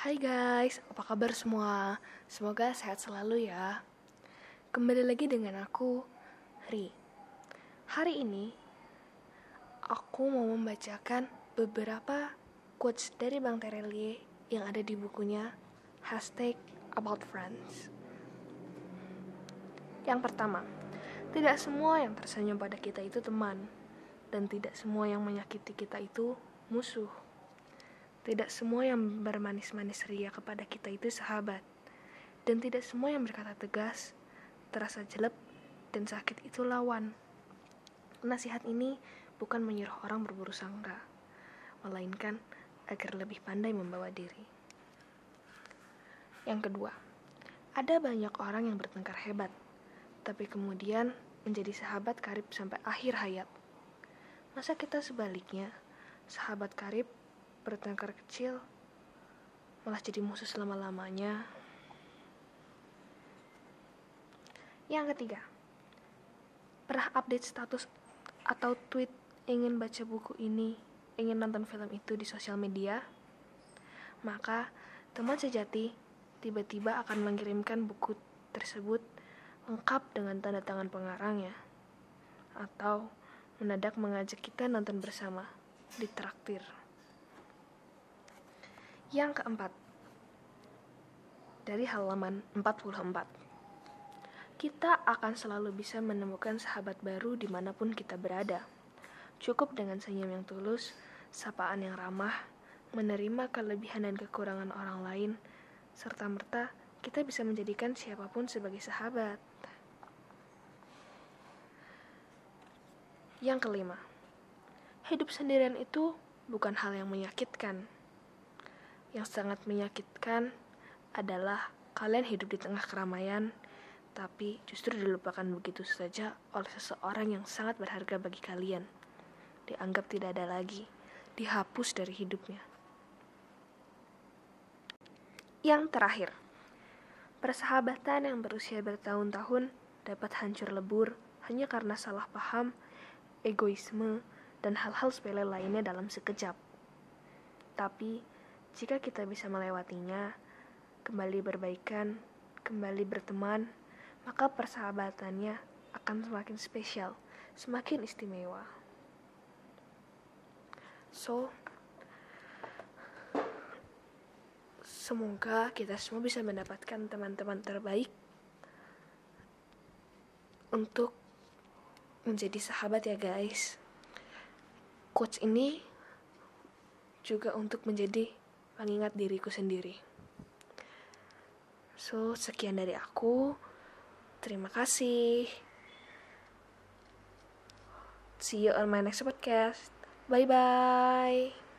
Hai guys, apa kabar semua? Semoga sehat selalu ya. Kembali lagi dengan aku, Ri. Hari ini, aku mau membacakan beberapa quotes dari Bang Terelie yang ada di bukunya Hashtag About Friends. Yang pertama, tidak semua yang tersenyum pada kita itu teman, dan tidak semua yang menyakiti kita itu musuh. Tidak semua yang bermanis-manis ria kepada kita itu sahabat, dan tidak semua yang berkata tegas, terasa jelek, dan sakit itu lawan. Nasihat ini bukan menyuruh orang berburu sangka, melainkan agar lebih pandai membawa diri. Yang kedua, ada banyak orang yang bertengkar hebat, tapi kemudian menjadi sahabat karib sampai akhir hayat. Masa kita sebaliknya, sahabat karib bertengkar kecil malah jadi musuh selama-lamanya. Yang ketiga, pernah update status atau tweet ingin baca buku ini, ingin nonton film itu di sosial media? Maka, teman sejati tiba-tiba akan mengirimkan buku tersebut lengkap dengan tanda tangan pengarangnya. Atau mendadak mengajak kita nonton bersama di traktir. Yang keempat, dari halaman 44. Kita akan selalu bisa menemukan sahabat baru di mana pun kita berada. Cukup dengan senyum yang tulus, sapaan yang ramah, menerima kelebihan dan kekurangan orang lain, serta merta kita bisa menjadikan siapa pun sebagai sahabat. Yang kelima, hidup sendirian itu bukan hal yang menyakitkan yang sangat menyakitkan adalah kalian hidup di tengah keramaian, tapi justru dilupakan begitu saja oleh seseorang yang sangat berharga bagi kalian. Dianggap tidak ada lagi, dihapus dari hidupnya. Yang terakhir, persahabatan yang berusia bertahun-tahun dapat hancur lebur hanya karena salah paham, egoisme, dan hal-hal sepele lainnya dalam sekejap. Tapi, jika kita bisa melewatinya, kembali berbaikan, kembali berteman, maka persahabatannya akan semakin spesial, semakin istimewa. So, semoga kita semua bisa mendapatkan teman-teman terbaik untuk menjadi sahabat ya guys. Coach ini juga untuk menjadi mengingat diriku sendiri. So, sekian dari aku. Terima kasih. See you on my next podcast. Bye bye.